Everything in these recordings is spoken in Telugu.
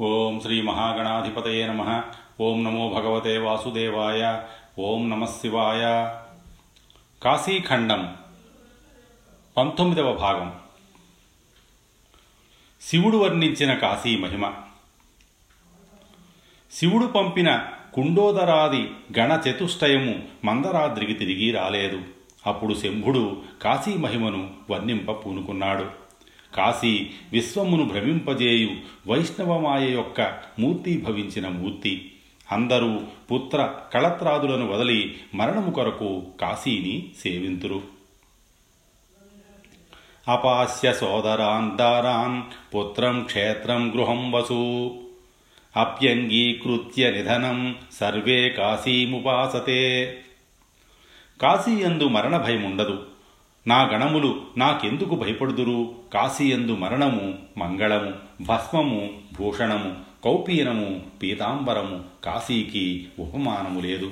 ఓం శ్రీ మహాగణాధిపతయే నమ. ఓం నమో భగవతే వాసుదేవాయ. ఓం నమ శివాయ. కాశీఖండం పంతొమ్మిదవ భాగం. శివుడు వర్ణించిన కాశీ మహిమ. శివుడు పంపిన కుండోదరాది గణ చతుష్టయము మందరాద్రికి తిరిగి రాలేదు. అప్పుడు శంభుడు కాశీ మహిమను వర్ణింప పూనుకున్నాడు. కాశీ విశ్వమును భ్రమింపజేయు వైష్ణవమాయ యొక్క మూర్తి భవించిన మూర్తి. అందరూ పుత్ర కళత్రాదులను వదిలి మరణము కొరకు కాశీని సేవింతురు. అపాస్య సోదరాన్ దారాన్ పుత్రం క్షేత్రం గృహం వసు. అప్యంగీకృత్య నిధనం సర్వే కాశీముపాసతే. కాశీయందు మరణ భయముండదు. నా గణములు నాకెందుకు భయపడుదురు? కాశీయందు మరణము మంగళము భస్మము భూషణము కౌపీనము పీతాంబరము కాశీకి ఉపమానము లేదు.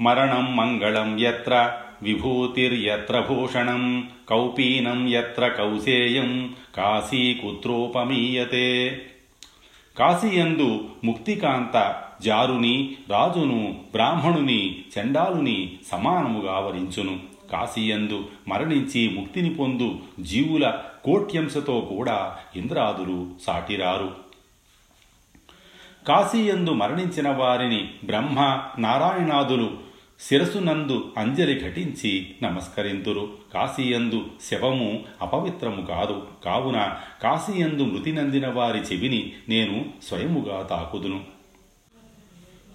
మరణం మంగళం ఎత్ర విభూతిర్యత్ర భూషణం కౌపీనం ఎత్ర కౌసేయం కాశీ కుత్రోపమీయతే కాశీయందు ముక్తికాంత జారుని రాజును బ్రాహ్మణుని చండాలుని సమానముగా వరించును కాశీయందు మరణించి ముక్తిని పొందు జీవుల కోట్యంశతో కూడా ఇంద్రాదులు సాటిరారు. కాశీయందు మరణించిన వారిని బ్రహ్మ నారాయణాదులు శిరసునందు అంజలి ఘటించి నమస్కరింతురు. కాశీయందు శవము అపవిత్రము కాదు. కావున కాశీయందు మృతి నందిన వారి చెవిని నేను స్వయముగా తాకుదును.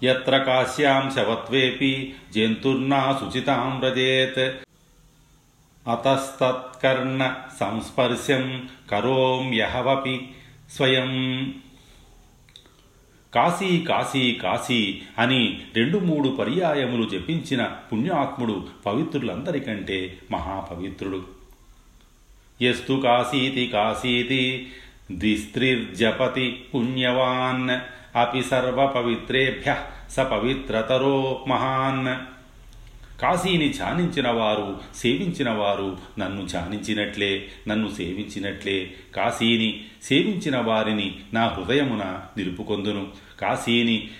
ఎత్ర కాశ్యాం శవత్వేపి జంతుర్నా శుచితాం వ్రజేత్ అతస్తత్కర్ణ సంస్పర్శం కరోమ్యహవపి స్వయం కాశీ కాశీ కాశీ అని రెండు మూడు పర్యాయములు జపించిన పుణ్యాత్ముడు పవిత్రులందరికంటే మహాపవిత్రుడు. ఎస్తు కాశీతి కాశీతి ద్విస్త్రిర్జపతి పుణ్యవాన్। అపి సర్వపవిత్రేభ్య స పవిత్రతరో మహాన్. కాశీని ధ్యానించిన వారు సేవించిన వారు నన్ను ధ్యానించినట్లే నన్ను సేవించినట్లే. కాశీని సేవించిన వారిని నా హృదయమున నిలుపుకొందును. కాశీని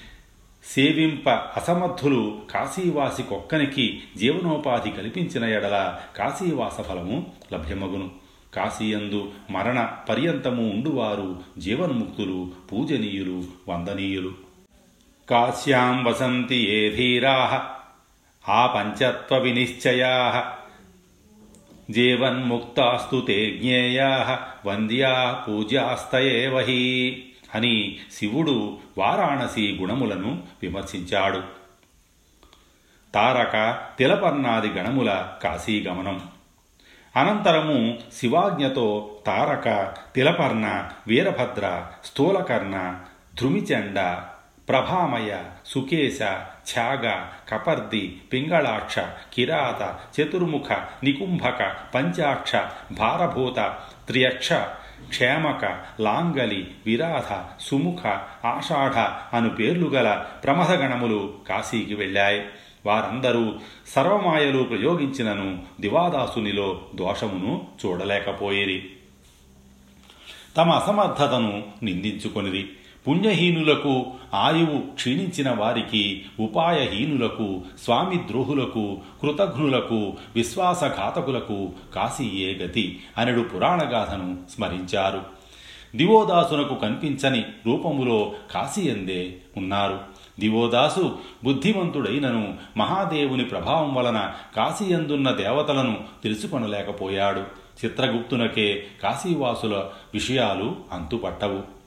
సేవింప అసమర్థులు కాశీవాసి కొక్కనికి జీవనోపాధి కల్పించిన ఎడల కాశీవాస ఫలము లభ్యమగును. కాశీయందు మరణ పర్యంతము ఉండువారు జీవన్ముక్తులు పూజనీయులు వందనీయులు. కాశ్యాం వసంతి ఏ ధీరా ఆ పంచత్వ వినిశ్చయా. జీవన్ముక్తాస్తు తే జ్ఞేయా వంద్యా పూజాస్తయేవ హి అని శివుడు వారాణసి గుణములను విమర్శించాడు. తారక తిలపర్ణాది గణముల కాశీగమనం. అనంతరము శివాజ్ఞతో తారక తిలపర్ణ వీరభద్ర స్థూలకర్ణ ధృమిచండ ప్రభామయ సుకేశ ఛాగ కపర్ది పింగళాక్ష కిరాత చతుర్ముఖ నికుంభక పంచాక్ష భారభూత త్రియక్ష క్షేమక లాంగలి విరాధ సుముఖ ఆషాఢ అను పేర్లు గల ప్రమథగణములు కాశీకి వెళ్ళాయి. వారందరూ సర్వమాయలు ప్రయోగించినను దివాదాసునిలో దోషమును చూడలేకపోయేది తమ అసమర్థతను నిందించుకొనిది పుణ్యహీనులకు ఆయువు క్షీణించిన వారికి ఉపాయహీనులకు స్వామి ద్రోహులకు కృతఘ్నులకు విశ్వాసఘాతకులకు కాశీయే గతి అనడు పురాణగాథను స్మరించారు. దివోదాసునకు కనిపించని రూపములో కాశీయందే ఉన్నారు. దివోదాసు బుద్ధిమంతుడైనను మహాదేవుని ప్రభావం వలన కాశీయందున్న దేవతలను తెలుసుకొనలేకపోయాడు. చిత్రగుప్తునకే కాశీవాసుల విషయాలు అంతుపట్టవు.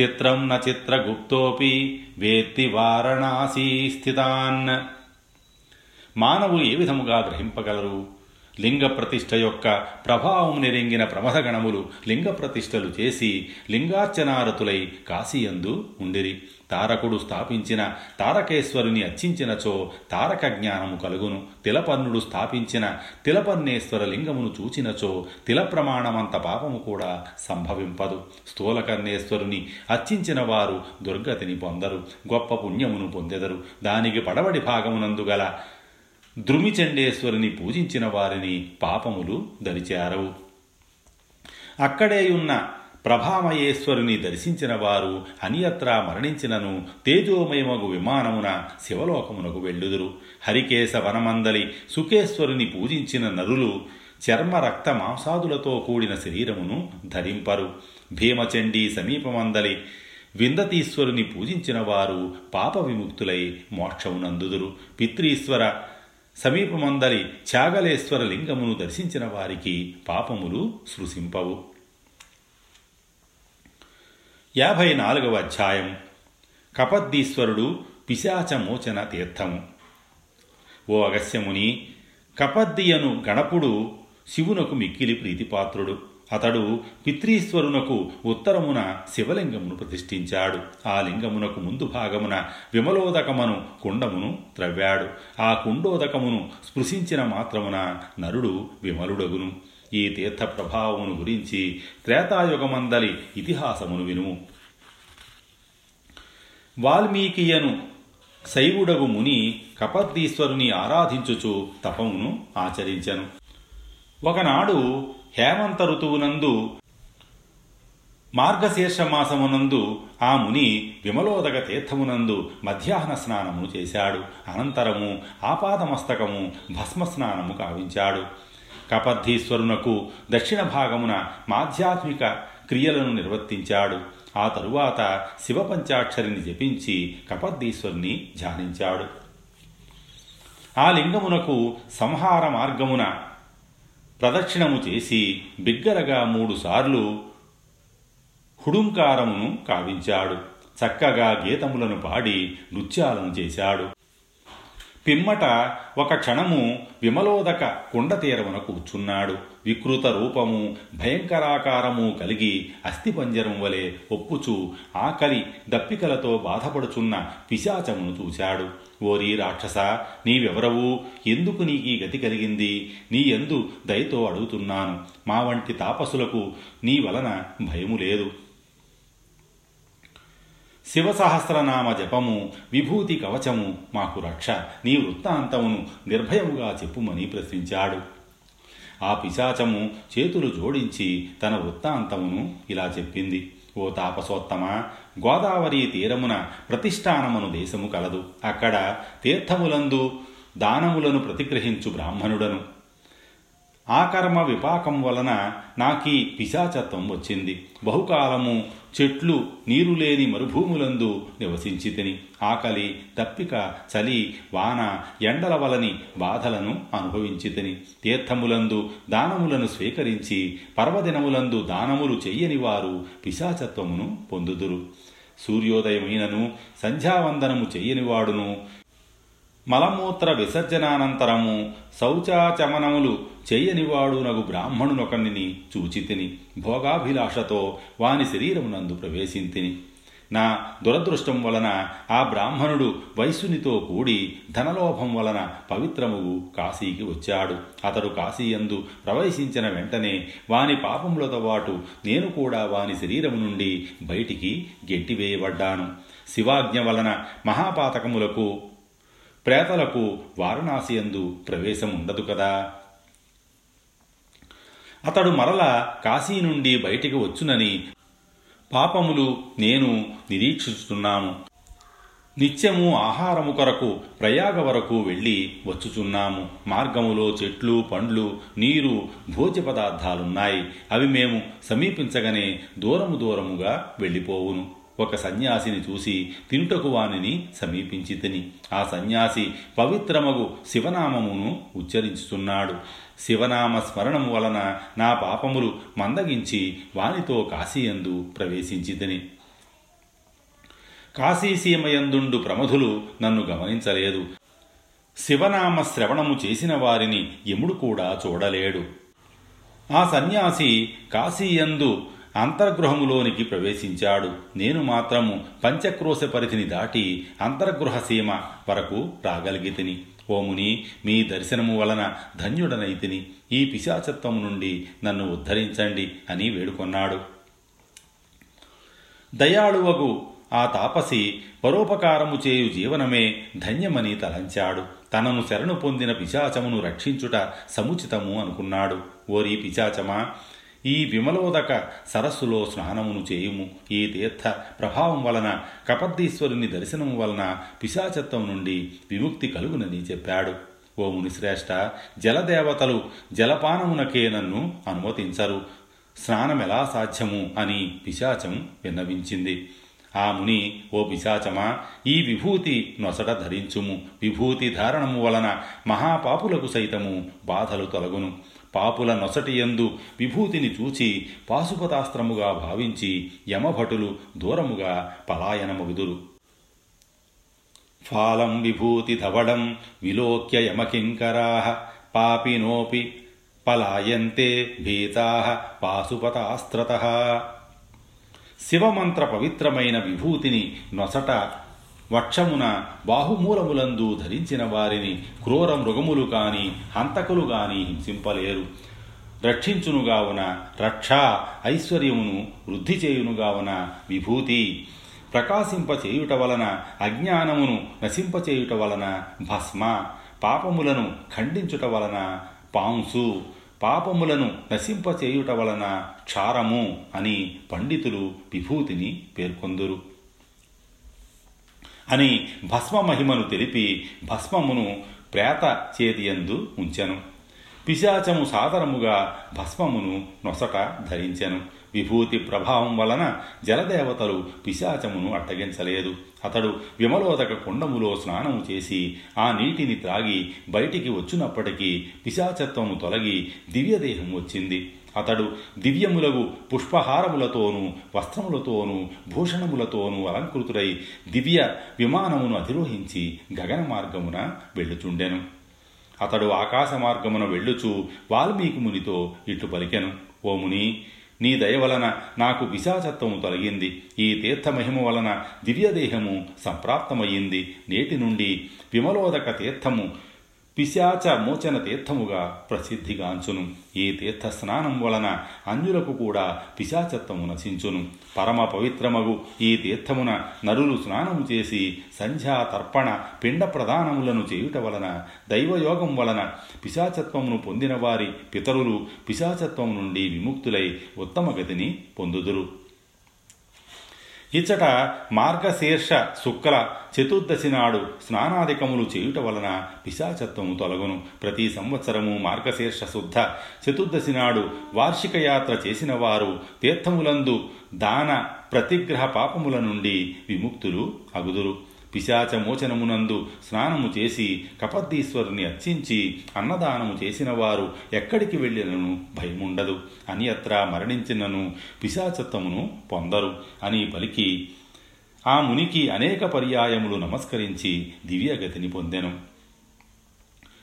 చిత్రం న చిత్రగుప్తోపి వేత్తి వారణాసీ స్థితాన్. మానవులు ఏ విధముగా గ్రహింపగలరు? లింగ ప్రతిష్ఠ యొక్క ప్రభావం నెరింగిన ప్రమథగణములు లింగ ప్రతిష్ఠలు చేసి లింగార్చనారతులై కాశీయందు ఉండిరి. తారకుడు స్థాపించిన తారకేశ్వరుని అర్చించినచో తారక జ్ఞానము కలుగును. తిలపర్ణుడు స్థాపించిన తిలపర్ణేశ్వర లింగమును చూచినచో తిలప్రమాణమంత పాపము కూడా సంభవింపదు. స్థూలకర్ణేశ్వరుని అర్చించిన వారు దుర్గతిని పొందరు. గొప్ప పుణ్యమును పొందెదరు. దానికి పడవడి భాగమునందు గల ద్రుమిచండేశ్వరిని పూజించిన వారిని పాపములు దరిచారవు. అక్కడే ఉన్న ప్రభామయేశ్వరుని దర్శించిన వారు అనియత్రా మరణించినను తేజోమయమగు విమానమున శివలోకమునకు వెళ్ళుదురు. హరికేశ వనమందలి సుకేశ్వరుని పూజించిన నరులు చర్మ రక్త మాంసాదులతో కూడిన శరీరమును ధరింపరు. భీమచండీ సమీపమందలి విందతీశ్వరుని పూజించిన వారు పాప విముక్తులై మోక్షమునందుదురు. పిత్రీశ్వర సమీపమందలి త్యాగలేశ్వర లింగమును దర్శించిన వారికి పాపములు సృశింపవు యాభై నాలుగవ అధ్యాయం. కపద్దీశ్వరుడు పిశాచమోచన తీర్థము. ఓ అగస్యముని కపద్దియను గణపుడు శివునకు మిక్కిలి ప్రీతిపాత్రుడు. అతడు పిత్రీశ్వరునకు ఉత్తరమున శివలింగమును ప్రతిష్ఠించాడు. ఆ లింగమునకు ముందు భాగమున విమలోదకమను కుండమును త్రవ్వాడు. ఆ కుండోదకమును స్పృశించిన మాత్రమున నరుడు విమలుడగును. ఈ తీర్థ ప్రభావమును గురించి త్రేతాయుగమందలి ఇతిహాసమును వినుము వాల్మీకియను శైవుడగు ముని కపర్దీశ్వరుని ఆరాధించుచు తపమును ఆచరించెను. ఒకనాడు హేమంత ఋతువునందు మార్గశీర్షమాసమునందు ఆ ముని విమలోదక తీర్థమునందు మధ్యాహ్న స్నానము చేశాడు. అనంతరము ఆపాదమస్తకము భస్మస్నానము కావించాడు. కపర్ధీశ్వరునకు దక్షిణ భాగమున మాధ్యాత్మిక క్రియలను నిర్వర్తించాడు. ఆ తరువాత శివపంచాక్షరిని జపించి కపర్దీశ్వరుని ధ్యానించాడు. ఆ లింగమునకు సంహార మార్గమున ప్రదక్షిణము చేసి బిగ్గరగా మూడుసార్లు హుడుంకారమును కావించాడు. చక్కగా గీతములను పాడి నృత్యాలను చేశాడు. పిమ్మట ఒక క్షణము విమలోదక కుండతీరమున కూర్చున్నాడు. వికృత రూపము భయంకరాకారము కలిగి అస్థిపంజరం వలె ఒప్పుచు ఆకలి దప్పికలతో బాధపడుచున్న పిశాచమును చూశాడు. ఓరి రాక్షస నీవెవరవు? ఎందుకు నీకీ గతి కలిగింది? నీ ఎందు దయతో అడుగుతున్నాను. మా వంటి తాపసులకు నీ వలన భయము లేదు. శివసహస్రనామ జపము విభూతి కవచము మాకు రక్ష. నీ వృత్తాంతమును నిర్భయముగా చెప్పుమని ప్రశ్నించాడు. ఆ పిశాచము చేతులు జోడించి తన వృత్తాంతమును ఇలా చెప్పింది. ఓ తాపసోత్తమ గోదావరి తీరమున ప్రతిష్టానమును దేశము కలదు. అక్కడ తీర్థములందు దానములను ప్రతిగ్రహించు బ్రాహ్మణుడను. ఆకర్మ విపాకం వలన నాకీ పిశాచత్వం వచ్చింది. బహుకాలము చెట్లు నీరు లేని మరుభూములందు నివసించితిని. ఆకలి తప్పిక చలి వాన ఎండల వలని బాధలను అనుభవించితిని. తీర్థములందు దానములను స్వీకరించి పర్వదినములందు దానములు చెయ్యని వారు పిశాచత్వమును పొందుదురు. సూర్యోదయమైనను సంధ్యావందనము చెయ్యనివాడును మలమూత్ర విసర్జనానంతరము శౌచాచమనములు చేయనివాడు నగు బ్రాహ్మణునొకనిని చూచితిని భోగాభిలాషతో వాని శరీరమునందు ప్రవేశింతిని. నా దురదృష్టం వలన ఆ బ్రాహ్మణుడు వైశ్యునితో కూడి ధనలోభం వలన పవిత్రముగు కాశీకి వచ్చాడు. అతడు కాశీయందు ప్రవేశించిన వెంటనే వాని పాపములతో పాటు నేను కూడా వాని శరీరము నుండి బయటికి గెట్టివేయబడ్డాను. శివాజ్ఞ వలన మహాపాతకములకు ప్రేతలకు వారణాసియందు ప్రవేశం ఉండదు కదా. అతడు మరల కాశీ నుండి బయటికి వచ్చునని పాపములు నేను నిరీక్షిస్తున్నాము. నిత్యము ఆహారము కొరకు ప్రయాగ వరకు వెళ్ళి వచ్చుచున్నాము. మార్గములో చెట్లు పండ్లు నీరు భోజ్య పదార్థాలున్నాయి. అవి మేము సమీపించగానే దూరము దూరముగా వెళ్ళిపోవును. ఒక సన్యాసిని చూసి తినుటకు వానిని సమీపించి తిని ఆ సన్యాసి పవిత్రమగు శివనామమును ఉచ్చరించుతున్నాడు శివనామ స్మరణము వలన నా పాపములు మందగించి వానితో కాశీయందు ప్రవేశించి తిని. కాశీసీమయందుండు ప్రమధులు నన్ను గమనించలేదు. శివనామ శ్రవణము చేసిన వారిని యముడు కూడా చూడలేడు. ఆ సన్యాసి కాశీయందు అంతర్గృహములోనికి ప్రవేశించాడు. నేను మాత్రము పంచక్రోశ పరిధిని దాటి అంతర్గృహ సీమ వరకు రాగలిగితిని. ఓముని మీ దర్శనము వలన ధన్యుడనైతిని. ఈ పిశాచత్వము నుండి నన్ను ఉద్ధరించండి అని వేడుకొన్నాడు. దయాళువగు ఆ తాపసి పరోపకారము చేయు జీవనమే ధన్యమని తలంచాడు. తనను శరణు పొందిన పిశాచమును రక్షించుట సముచితము అనుకున్నాడు. ఓరి పిశాచమా ఈ విమలోదక సరస్సులో స్నానమును చేయుము. ఈ తీర్థ ప్రభావం వలన కపర్దీశ్వరుని దర్శనము వలన పిశాచత్వం నుండి విముక్తి కలుగునని చెప్పాడు. ఓ మునిశ్రేష్ఠ జలదేవతలు జలపానమునకే నన్ను అనుమతించరు. స్నానమెలా సాధ్యము అని పిశాచం విన్నవించింది. ఆ ముని ఓ పిశాచమా ఈ విభూతి నొసట ధరించుము. విభూతి ధారణము వలన మహాపాపులకు సైతము బాధలు తొలగును. పాపుల నొసటి యందు విభూతిని చూచి పాశుపతాస్త్రముగా భావించి యమభటులు దూరముగా పలాయనమగుదురు ఫాలం విభూతి ధవడం విలోక్య యమకింకరా పాపినోపి పలాయంతే భీతా పాశుపతాస్త్రత. శివమంత్ర పవిత్రమైన విభూతిని నొసట వక్షమున బాహుమూలములందు ధరించిన వారిని క్రూర మృగములు కాని హంతకులు కాని హింసింపలేరు. రక్షించునుగావున రక్ష ఐశ్వర్యమును వృద్ధి చేయునుగావున విభూతి. ప్రకాశింపచేయుట వలన అజ్ఞానమును నశింపచేయుట వలన భస్మ. పాపములను ఖండించుట వలన పాంసు. పాపములను నశింపచేయుట వలన క్షారము అని పండితులు విభూతిని పేర్కొందురు. అని భస్మ మహిమను తెలిపి భస్మమును ప్రేత చేతియందు ఉంచెను. పిశాచము సాదరముగా భస్మమును నొసట ధరించెను. విభూతి ప్రభావం వలన జలదేవతలు పిశాచమును అట్టగించలేదు. అతడు విమలోదక కుండములో స్నానము చేసి ఆ నీటిని త్రాగి బయటికి వచ్చినప్పటికీ పిశాచత్వము తొలగి దివ్యదేహం వచ్చింది. అతడు దివ్యములగు పుష్పహారములతోనూ వస్త్రములతోనూ భూషణములతోనూ అలంకృతుడై దివ్య విమానమును అధిరోహించి గగన మార్గమున వెళ్ళుచుండెను. అతడు ఆకాశ మార్గమున వెళ్ళుచు వాల్మీకి మునితో ఇట్లు పలికెను. ఓ ముని నీ దయ వలన నాకు పిశాచత్వము తొలగింది. ఈ తీర్థమహిమ వలన దివ్యదేహము సంప్రాప్తమయ్యింది. నేటి నుండి విమలోదక తీర్థము పిశాచ మోచన తీర్థముగా ప్రసిద్ధిగాంచును. ఈ తీర్థ స్నానం వలన అన్యులకు కూడా పిశాచత్వము నశించును. పరమ పవిత్రమగు ఈ తీర్థమున నరులు స్నానము చేసి సంధ్యా తర్పణ పిండ ప్రదానములను చేయుట వలన దైవయోగం వలన పిశాచత్వమును పొందిన వారి పితరులు పిశాచత్వం నుండి విముక్తులై ఉత్తమ గతిని పొందుదురు. ఇచ్చట మార్గశీర్ష శుక్ల చతుర్దశి నాడు స్నానాధికములు చేయుట వలన పిశాచత్వము తొలగును. ప్రతి సంవత్సరము మార్గశీర్ష శుద్ధ చతుర్దశి నాడు వార్షిక యాత్ర చేసిన వారు తీర్థములందు దాన ప్రతిగ్రహ పాపముల నుండి విముక్తులు అగుదురు. పిశాచ మోచనమునందు స్నానము చేసి కపద్దీశ్వరుని అర్చించి అన్నదానము చేసిన వారు ఎక్కడికి వెళ్ళినను భయముండదు. అన్యత్రా మరణించినను పిశాచత్వమును పొందరు అని పలికి ఆ మునికి అనేక పర్యాయములు నమస్కరించి దివ్యగతిని పొందెను.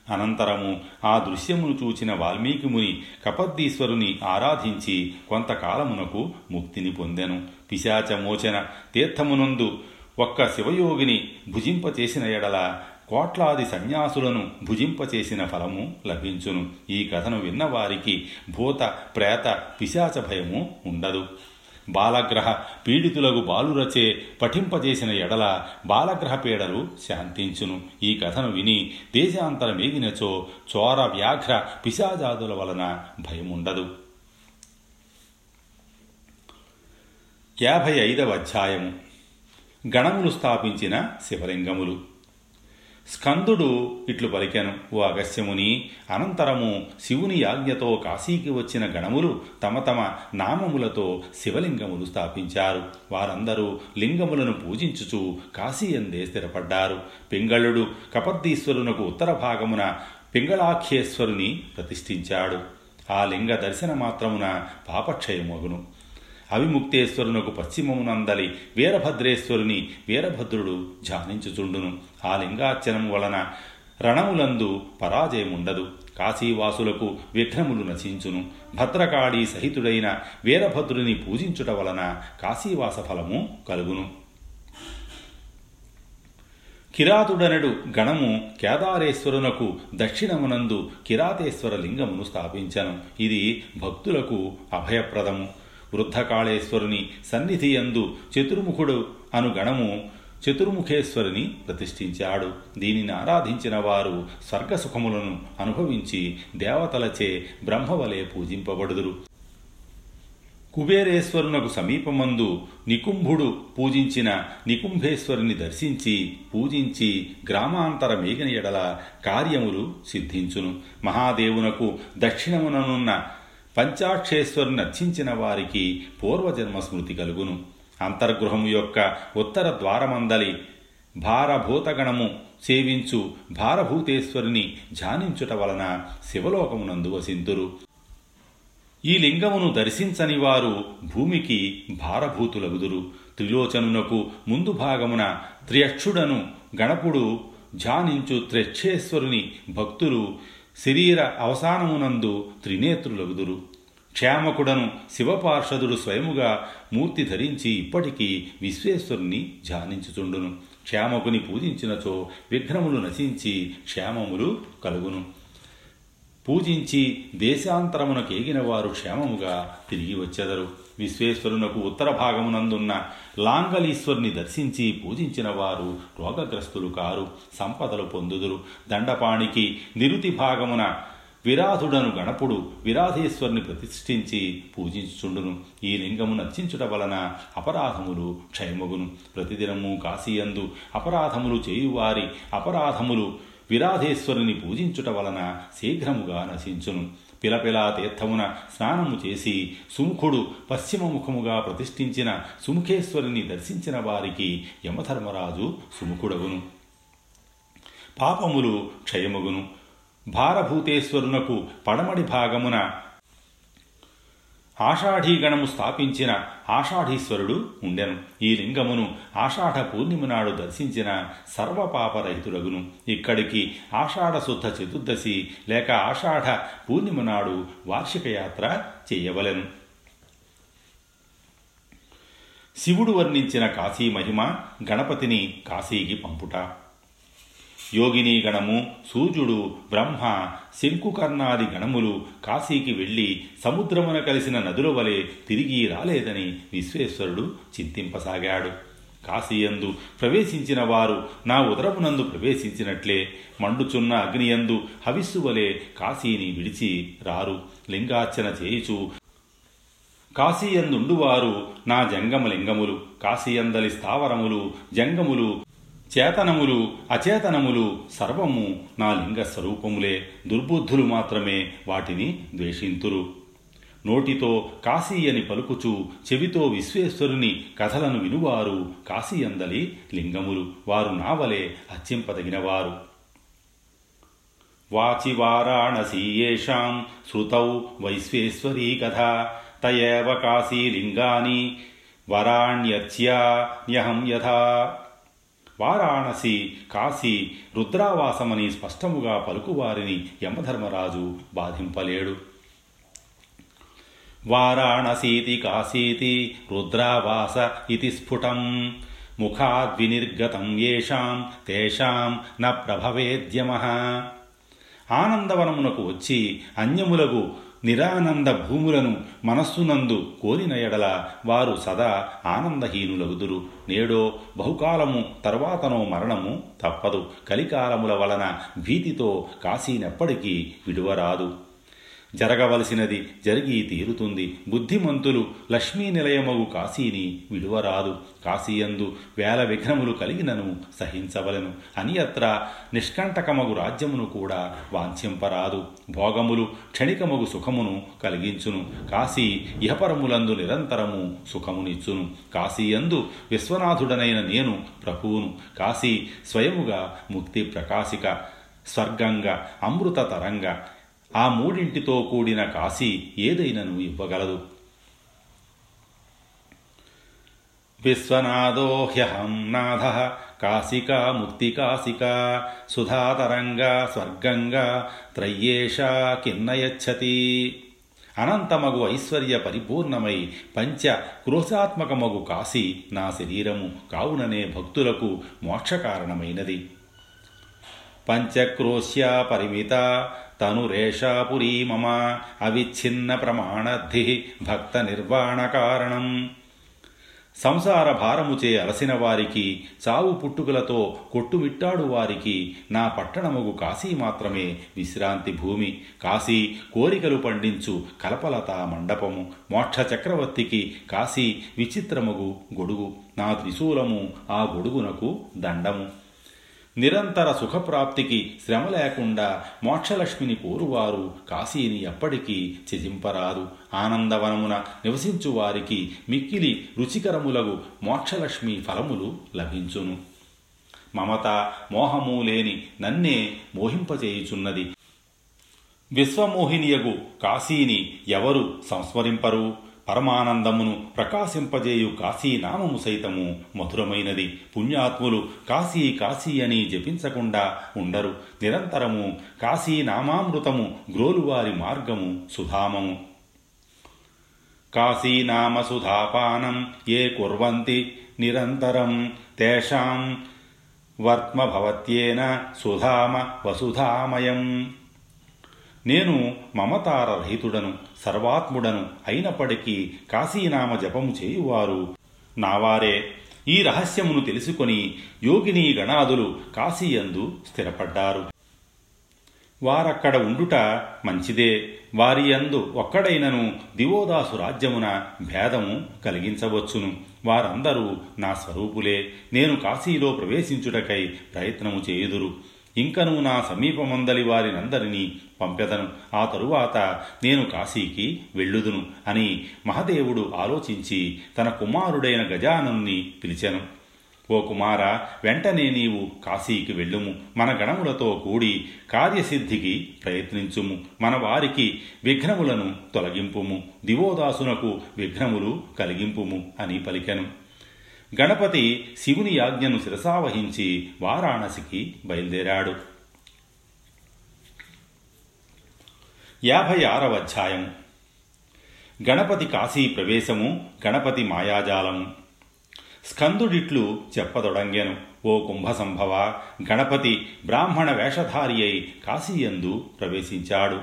అనంతరము ఆ దృశ్యమును చూచిన వాల్మీకి ముని కపద్దీశ్వరుని ఆరాధించి కొంతకాలమునకు ముక్తిని పొందెను. పిశాచమోచన తీర్థమునందు ఒక్క శివయోగిని భుజింపచేసిన ఎడల కోట్లాది సన్యాసులను భుజింపచేసిన ఫలము లభించును. ఈ కథను విన్నవారికి భూత ప్రేత పిశాచ భయము ఉండదు. బాలగ్రహ పీడితులకు బాలురచే పఠింపజేసిన ఎడల బాలగ్రహ పీడలు శాంతించును. ఈ కథను విని దేశాంతరమేగినచో చోర వ్యాఘ్ర పిశాజాదుల వలన భయముండదు. యాభై ఐదవ అధ్యాయము. గణములు స్థాపించిన శివలింగములు. స్కందుడు ఇట్లు పలికెను ఓ అగస్యముని అనంతరము శివుని ఆజ్ఞతో కాశీకి వచ్చిన గణములు తమ తమ నామములతో శివలింగములు స్థాపించారు. వారందరూ లింగములను పూజించుచు కాశీ అందే స్థిరపడ్డారు. పింగళుడు కపర్దీశ్వరునకు ఉత్తర భాగమున పింగళాఖ్యేశ్వరుని ప్రతిష్ఠించాడు. ఆ లింగ దర్శన మాత్రమున పాపక్షయమగును. అవిముక్తేశ్వరునకు పశ్చిమమునందలి వీరభద్రేశ్వరుని వీరభద్రుడు ధ్యానించుచుండును. ఆ లింగార్చనము వలన రణములందు పరాజయముండదు. కాశీవాసులకు విఘ్నములు నశించును. భద్రకాళీ సహితుడైన వీరభద్రుని పూజించుట వలన కాశీవాస ఫలము కలుగును. కిరాతుడనడు గణము కేదారేశ్వరునకు దక్షిణమునందు కిరాతేశ్వర లింగమును స్థాపించను. ఇది భక్తులకు అభయప్రదము. వృద్ధకాళేశ్వరుని సన్నిధి యందు చతుర్ముఖుడు అను గణము చతుర్ముఖేశ్వరుని ప్రతిష్ఠించాడు. దీనిని ఆరాధించిన వారు స్వర్గసుఖములను అనుభవించి దేవతలచే బ్రహ్మవలే పూజింపబడుదురు. కుబేరేశ్వరునకు సమీపమందు నికుంభుడు పూజించిన నికుంభేశ్వరుని దర్శించి పూజించి గ్రామాంతర మేఘన ఎడల కార్యములు సిద్ధించును. మహాదేవునకు దక్షిణముననున్న పంచాక్షేశ్వరుని అర్చించిన వారికి పూర్వజన్మ స్మృతి కలుగును. అంతర్గృహము యొక్క ఉత్తర ద్వారమందలి భారభూతగణము సేవించు భారభూతేశ్వరుని ధ్యానించుట వలన శివలోకమునందు వసింతురు. ఈ లింగమును దర్శించని వారు భూమికి భారభూతులగుదురు. త్రిలోచనునకు ముందు భాగమున త్రియక్షుడను గణపుడు ధ్యానించు త్రక్షేశ్వరుని భక్తులు శరీర అవసానమునందు త్రినేత్రులగుదురు. క్షేమకుడను శివపార్షదుడు స్వయముగా మూర్తి ధరించి ఇప్పటికీ విశ్వేశ్వరుని ధ్యానించుచుండును. క్షేమకుని పూజించినచో విఘ్నములు నశించి క్షేమములు కలుగును. పూజించి దేశాంతరమునకేగిన వారు క్షేమముగా తిరిగి వచ్చెదరు. విశ్వేశ్వరునకు ఉత్తర భాగమునందున్న లాంగలీశ్వరుని దర్శించి పూజించిన వారు రోగగ్రస్తులు కారు సంపదలు పొందుదురు. దండపాణికి నిరుతి భాగమున విరాధుడను గణపుడు విరాధేశ్వరుని ప్రతిష్ఠించి పూజించుచుండును. ఈ లింగము నర్చించుట వలన అపరాధములు క్షయమగును. ప్రతిదినము కాశీయందు అపరాధములు చేయువారి అపరాధములు విరాధేశ్వరుని పూజించుట వలన శీఘ్రముగా నశించును. పిలపిలా తీర్థమున స్నానము చేసి సుముఖుడు పశ్చిమముఖముగా ప్రతిష్ఠించిన సుముఖేశ్వరుని దర్శించిన వారికి యమధర్మరాజు సుముఖుడగును. పాపములు క్షయమగును. భారభూతేశ్వరునకు పడమడి భాగమున ఆషాఢీగణము స్థాపించిన ఆషాఢీశ్వరుడు ఉండెను. ఈ లింగమును ఆషాఢ పూర్ణిమ నాడు దర్శించిన సర్వపాపరహితుడగును. ఇక్కడికి ఆషాఢ శుద్ధ చతుర్దశి లేక ఆషాఢ పూర్ణిమ నాడు వార్షిక యాత్ర చేయవలెను. శివుడు వర్ణించిన కాశీ మహిమ గణపతిని కాశీకి పంపుట. యోగిని గణము సూర్యుడు బ్రహ్మ శంకుకర్ణాది గణములు కాశీకి వెళ్ళి సముద్రమున కలిసిన నదుల వలె తిరిగి రాలేదని విశ్వేశ్వరుడు చింతింపసాగాడు. కాశీయందు ప్రవేశించిన వారు నా ఉదరమునందు ప్రవేశించినట్లే మండుచున్న అగ్నియందు హవిస్సు వలె కాశీని విడిచి రారు. లింగార్చన చేయుచు కాశీయందుండువారు నా జంగమలింగములు కాశీయందలి స్థావరములు జంగములు చేతనములు అచేతనములు సర్వము నా లింగ స్వరూపములే. దుర్బుద్ధులు మాత్రమే వాటిని ద్వేషింతురు. నోటితో కాశీ అని పలుకుచు చెవితో విశ్వేశ్వరుని కథలను వినువారు కాశీయందలి లింగములు. వారు నావలే హత్యింపదగినవారు. వాచి వారాణసీయేషాం శృతౌ వైశ్వేశ్వరీ కథ. తయేవ కాశీలింగాని వరాణ్యత్యాన్యహం యథా. వారాణసి కాశీ రుద్రావాసమని స్పష్టముగా పలుకువారిని యమధర్మరాజు బాధింపలేడు. వారాణసీతి కాశీతి రుద్రావాస ఇది స్ఫుటం. ముఖాద్వినిర్గతం ఏషాం తేషాం న ప్రభవేద్యమ. ఆనందవనమునకు వచ్చి అన్యములకు నిరానంద భూములను మనస్సునందు కోరిన ఎడల వారు సదా ఆనందహీనులగుదురు. నేడో బహుకాలము తర్వాతనో మరణము తప్పదు. కలికాలముల వలన భీతితో కాశీనెప్పటికీ విడువరాదు. జరగవలసినది జరిగి తీరుతుంది. బుద్ధిమంతులు లక్ష్మీ నిలయమగు కాశీని విడువరాదు. కాశీయందు వేల విఘ్నములు కలిగినను సహించవలను. అనియత్ర నిష్కంటకమగు రాజ్యమును కూడా వాంఛింపరాదు. భోగములు క్షణికమగు సుఖమును కలిగించును. కాశీ ఇహపరములందు నిరంతరము సుఖమునిచ్చును. కాశీయందు విశ్వనాథుడనైన నేను ప్రభువును. కాశీ స్వయముగా ముక్తి ప్రకాశిక స్వర్గంగా అమృత తరంగా ఆ మూడింటితో కూడిన కాశీ ఏదైనను ఇవ్వగలదు. విశ్వనాథోహ్యహం నాథ కాశికా ముక్తికాశికా సుధాతరంగా స్వర్గంగా త్రయ్యేషా కిన్నయచ్చతి. అనంతమగు ఐశ్వర్య పరిపూర్ణమై పంచ క్రోశాత్మకమగు కాశీ నా శరీరము కావుననే భక్తులకు మోక్షకారణమైనది. పంచక్రోశ్య పరిమిత తనురేషాపురీ మమ అవిచ్ఛిన్న ప్రమాణద్ధి భక్త నిర్వాణ కారణం సంసార భారముచే అలసిన వారికి చావు పుట్టుకలతో కొట్టుమిట్టాడు వారికి నా పట్టణముగు కాశీ మాత్రమే విశ్రాంతి భూమి. కాశీ కోరికలు పండించు కలపలత మండపము. మోక్ష చక్రవర్తికి కాశీ విచిత్రముగు గొడుగు. నా త్రిశూలము ఆ గొడుగునకు దండము. నిరంతర సుఖప్రాప్తికి శ్రమ లేకుండా మోక్షలక్ష్మిని కోరువారు. కాశీని ఎప్పటికీ త్యజింపరాదు. ఆనందవనమున నివసించు వారికి మిక్కిలి రుచికరములగు మోక్షలక్ష్మి ఫలములు లభించును. మమత మోహము లేని నన్నే మోహింపచేయుచున్నది విశ్వమోహినియగు కాశీని ఎవరు సంస్మరింపరు? పరమానందమును ప్రకాశింపజేయు కాశీనామము సైతము. మధురమైనది. పుణ్యాత్ములు కాశీ కాశీ అని జపించకుండా ఉండరు. నిరంతరము కాశీనామామృతము గ్రోలువారి మార్గము సుధామము. కాశీనామ సుధాపానం ఏ కుర్వంతి? నిరంతరం తేషాం వర్త్మభవత్యేన సుధామ వసుధామయం. నేను మమతారహితుడను. సర్వాత్ముడను అయినప్పటికీ కాశీనామ జపము చేయువారు. నావారే ఈ రహస్యమును తెలుసుకొని యోగిని గణాదులు కాశీయందు స్థిరపడ్డారు. వారక్కడ ఉండుట మంచిదే. వారి యందు ఒక్కడైనను దివోదాసు రాజ్యమున భేదము కలిగించవచ్చును. వారందరూ నా స్వరూపులే. నేను కాశీలో ప్రవేశించుటకై ప్రయత్నము చేయుదురు. ఇంకను నా సమీపమందలి వారినందరినీ పంపెదను. ఆ తరువాత నేను కాశీకి వెళ్ళుదును అని మహదేవుడు ఆలోచించి తన కుమారుడైన గజానుని పిలిచెను. ఓ కుమార వెంటనే నీవు కాశీకి వెళ్ళుము. మన గణములతో కూడి కార్యసిద్ధికి ప్రయత్నించుము. మన వారికి విఘ్నములను తొలగింపుము. దివోదాసునకు విఘ్నములు కలిగింపుము అని పలికెను. గణపతి శివుని యాజ్ఞను శిరసావహించి వారాణసికి బయలుదేరాడు. యాభై ఆరవ అధ్యాయం. గణపతి కాశీ ప్రవేశము గణపతి మాయాజాలము స్కందుడిట్లు చెప్పదొడంగెను ఓ కుంభ సంభవ గణపతి బ్రాహ్మణ వేషధారి అయి కాశీయందు ప్రవేశించాడు.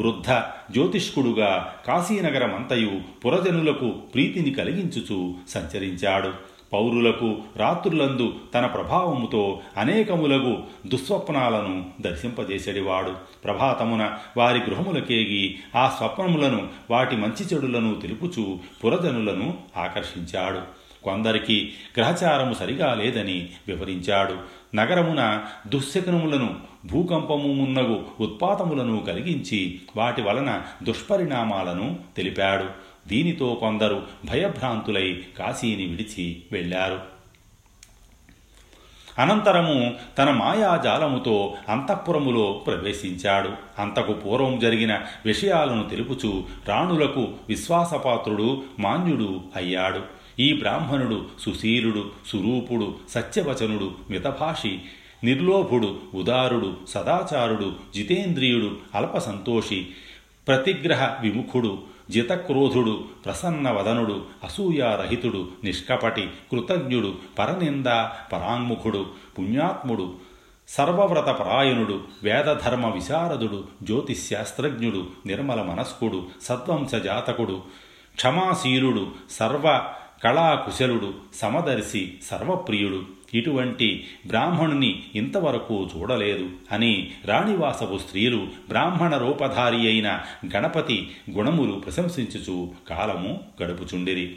వృద్ధ జ్యోతిష్కుడుగా కాశీనగరమంతయు పురజనులకు ప్రీతిని కలిగించుచు సంచరించాడు. పౌరులకు రాత్రులందు తన ప్రభావముతో అనేకములగు దుస్వప్నాలను దర్శింపజేసేడివాడు. ప్రభాతమున వారి గృహములకేగి ఆ స్వప్నములను వాటి మంచి చెడులను తెలుపుచూ పురజనులను ఆకర్షించాడు. కొందరికి గ్రహచారము సరిగా లేదని వివరించాడు. నగరమున దుశ్శకనములను భూకంపము మున్నగు ఉత్పాతములను కలిగించి వాటి వలన దుష్పరిణామాలను తెలిపాడు. దీనితో కొందరు భయభ్రాంతులై కాశీని విడిచి వెళ్ళారు. అనంతరము తన మాయాజాలముతో అంతఃపురములో ప్రవేశించాడు. అంతకు పూర్వం జరిగిన విషయాలను తెలుపుచు రాణులకు విశ్వాసపాత్రుడు మాన్యుడు అయ్యాడు. ఈ బ్రాహ్మణుడు సుశీలుడు సురూపుడు సత్యవచనుడు మితభాషి నిర్లోభుడు ఉదారుడు సదాచారుడు జితేంద్రియుడు అల్పసంతోషి ప్రతిగ్రహ విముఖుడు జితక్రోధుడు ప్రసన్నవదనుడు అసూయారహితుడు నిష్కపటి కృతజ్ఞుడు పరనింద పరాంముఖుడు పుణ్యాత్ముడు సర్వవ్రత పరాయణుడు వేదధర్మ విశారదుడు జ్యోతిశాస్త్రజ్ఞుడు నిర్మల మనస్కుడు సద్వంశ జాతకుడు క్షమాశీలుడు సర్వ కళాకుశలుడు సమదర్శి సర్వప్రియుడు. ఇటువంటి బ్రాహ్మణుని ఇంతవరకు చూడలేదు అని రాణివాసపు స్త్రీలు బ్రాహ్మణ రూపధారి అయిన గణపతి గుణములు ప్రశంసించుచు కాలము గడుపుచుండిరి.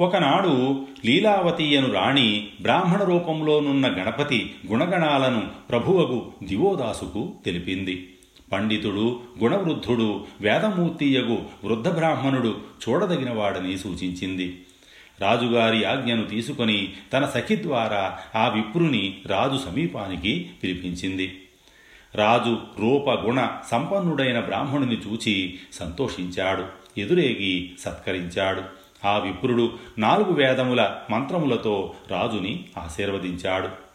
ఒకనాడు లీలావతీయను రాణి బ్రాహ్మణ రూపంలోనున్న గణపతి గుణగణాలను ప్రభువగు దివోదాసుకు తెలిపింది. పండితుడు గుణవృద్ధుడు వేదమూర్తియగు వృద్ధబ్రాహ్మణుడు చూడదగినవాడని సూచించింది. రాజుగారి ఆజ్ఞను తీసుకొని తన సఖి ద్వారా ఆ విప్రుని రాజు సమీపానికి పిలిపించింది. రాజు రూప గుణ సంపన్నుడైన బ్రాహ్మణుని చూచి సంతోషించాడు ఎదురేగి సత్కరించాడు. ఆ విప్రుడు నాలుగు వేదముల మంత్రములతో రాజుని ఆశీర్వదించాడు.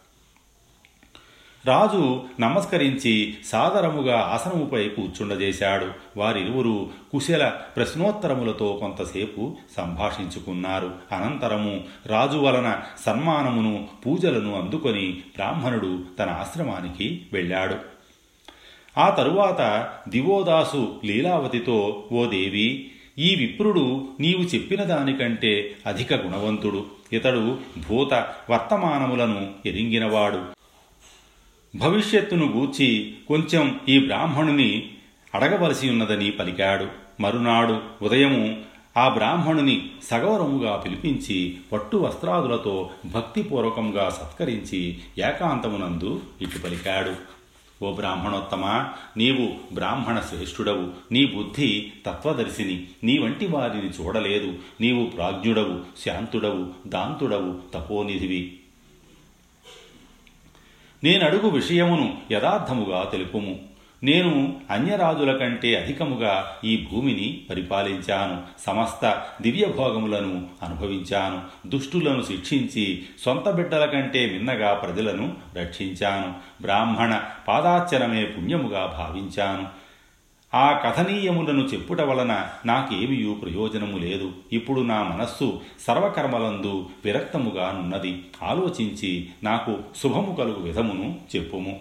రాజు నమస్కరించి సాదరముగా ఆసనముపై కూర్చుండజేశాడు. వారిరువురు కుశల ప్రశ్నోత్తరములతో కొంతసేపు సంభాషించుకున్నారు. అనంతరము రాజు వలన సన్మానమును పూజలను అందుకొని బ్రాహ్మణుడు తన ఆశ్రమానికి వెళ్ళాడు. ఆ తరువాత దివోదాసు లీలావతితో ఓ దేవి ఈ విప్రుడు నీవు చెప్పిన దానికంటే అధిక గుణవంతుడు. ఇతడు భూత వర్తమానములను ఎరింగినవాడు భవిష్యత్తును గూర్చి కొంచెం ఈ బ్రాహ్మణుని అడగవలసి ఉన్నదని పలికాడు. మరునాడు ఉదయము ఆ బ్రాహ్మణుని సగౌరముగా పిలిపించి పట్టు వస్త్రాదులతో భక్తిపూర్వకంగా సత్కరించి ఏకాంతమునందు ఇటు పలికాడు. ఓ బ్రాహ్మణోత్తమా నీవు బ్రాహ్మణ శ్రేష్ఠుడవు. నీ బుద్ధి తత్వదర్శిని. నీ వంటి వారిని చూడలేదు. నీవు ప్రాజ్ఞుడవు శాంతుడవు దాంతుడవు తపోనిధివి. నేనడుగు విషయమును యథార్థముగా తెలుపుము. నేను అన్యరాజుల కంటే అధికముగా ఈ భూమిని పరిపాలించాను. సమస్త దివ్యభోగములను అనుభవించాను. దుష్టులను శిక్షించి సొంత బిడ్డల కంటే మిన్నగా ప్రజలను రక్షించాను. బ్రాహ్మణ పాదాచరమే పుణ్యముగా భావించాను. ఆ కథనీయములను చెప్పుట వలన నాకేమియూ ప్రయోజనము లేదు. ఇప్పుడు నా మనస్సు సర్వకర్మలందు విరక్తముగా నున్నది. ఆలోచించి నాకు శుభము కలుగు విధమును చెప్పుము.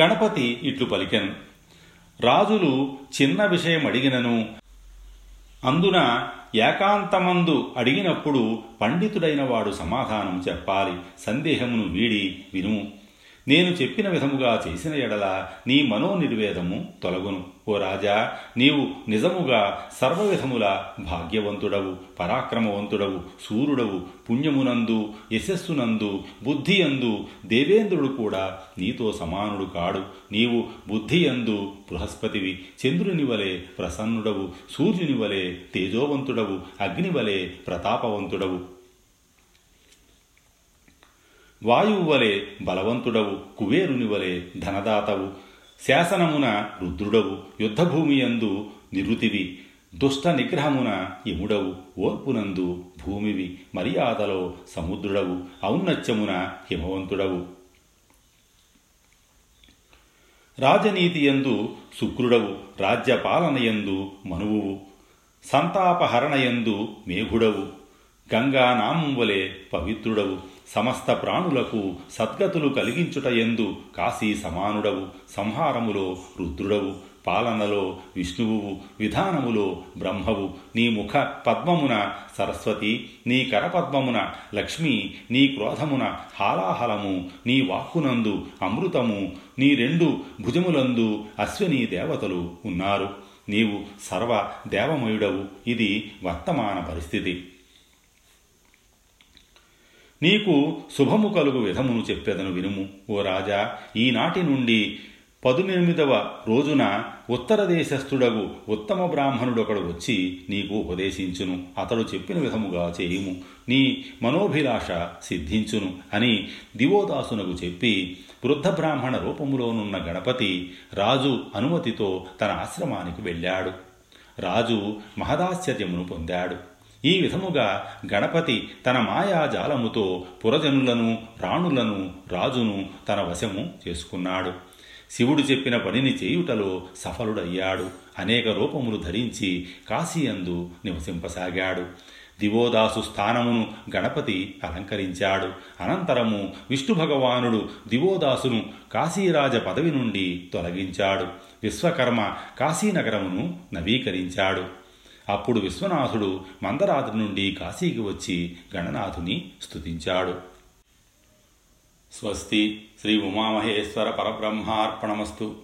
గణపతి ఇట్లు పలికెను. రాజులు చిన్న విషయం అడిగినను అందున ఏకాంతమందు అడిగినప్పుడు పండితుడైన వాడు సమాధానం చెప్పాలి. సందేహమును వీడి వినుము. నేను చెప్పిన విధముగా చేసిన ఎడల నీ మనోనిర్వేదము తొలగును. ఓ రాజా నీవు నిజముగా సర్వవిధముల భాగ్యవంతుడవు పరాక్రమవంతుడవు సూర్యుడవు పుణ్యమునందు యశస్సునందు బుద్ధియందు దేవేంద్రుడు కూడా నీతో సమానుడు కాడు. నీవు బుద్ధియందు బృహస్పతివి చంద్రుని వలె ప్రసన్నుడవు సూర్యుని వలె తేజోవంతుడవు అగ్ని వలె ప్రతాపవంతుడవు. వాయువు వలె బలవంతుడవు కువేరుని వలె ధనదాతవు. శాసనమున రుద్రుడవు యుద్ధభూమియందు నిరుతివి. దుష్ట నిగ్రహమున యముడవు ఓర్పునందు భూమివి. మర్యాదలో సముద్రుడవు ఔన్నత్యమున హిమవంతుడవు. రాజనీతియందు శుక్రుడవు రాజ్యపాలనయందు మనువువు. సంతాపహరణయందు మేఘుడవు. గంగానామం వలె పవిత్రుడవు. సమస్త ప్రాణులకు సద్గతులు కలిగించుటయందు కాశీ సమానుడవు సంహారములో రుద్రుడవు పాలనలో విష్ణువువు విధానములో బ్రహ్మవు. నీ ముఖ పద్మమున సరస్వతి నీ కరపద్మమున లక్ష్మి నీ క్రోధమున హాలాహలము నీ వాక్కునందు అమృతము నీ రెండు భుజములందు అశ్విని దేవతలు ఉన్నారు. నీవు సర్వ దేవమయుడవు. ఇది వర్తమాన పరిస్థితి. నీకు శుభము కలుగు విధమును చెప్పెదను వినుము. ఓ రాజా ఈనాటి నుండి పదునెనిమిదవ రోజున ఉత్తర దేశస్థుడగు ఉత్తమ బ్రాహ్మణుడొకడు వచ్చి నీకు ఉపదేశించును. అతడు చెప్పిన విధముగా చేయుము. నీ మనోభిలాష సిద్ధించును అని దివోదాసునకు చెప్పి వృద్ధ బ్రాహ్మణ రూపములోనున్న గణపతి రాజు అనుమతితో తన ఆశ్రమానికి వెళ్ళాడు. రాజు మహదాశ్చర్యమును పొందాడు. ఈ విధముగా గణపతి తన మాయాజాలముతో పురజనులను రాణులను రాజును తన వశము చేసుకున్నాడు. శివుడు చెప్పిన పనిని చేయుటలో సఫలుడయ్యాడు. అనేక రూపములు ధరించి కాశీయందు నివసింపసాగాడు. దివోదాసు స్థానమును గణపతి అలంకరించాడు. అనంతరము విష్ణు భగవానుడు దివోదాసును కాశీరాజ పదవి నుండి తొలగించాడు. విశ్వకర్మ కాశీనగరమును నవీకరించాడు. అప్పుడు విశ్వనాథుడు మందరాద్రి నుండి కాశీకి వచ్చి గణనాథుని స్తుతించాడు. స్వస్తి శ్రీ ఉమామహేశ్వర పరబ్రహ్మార్పణమస్తు.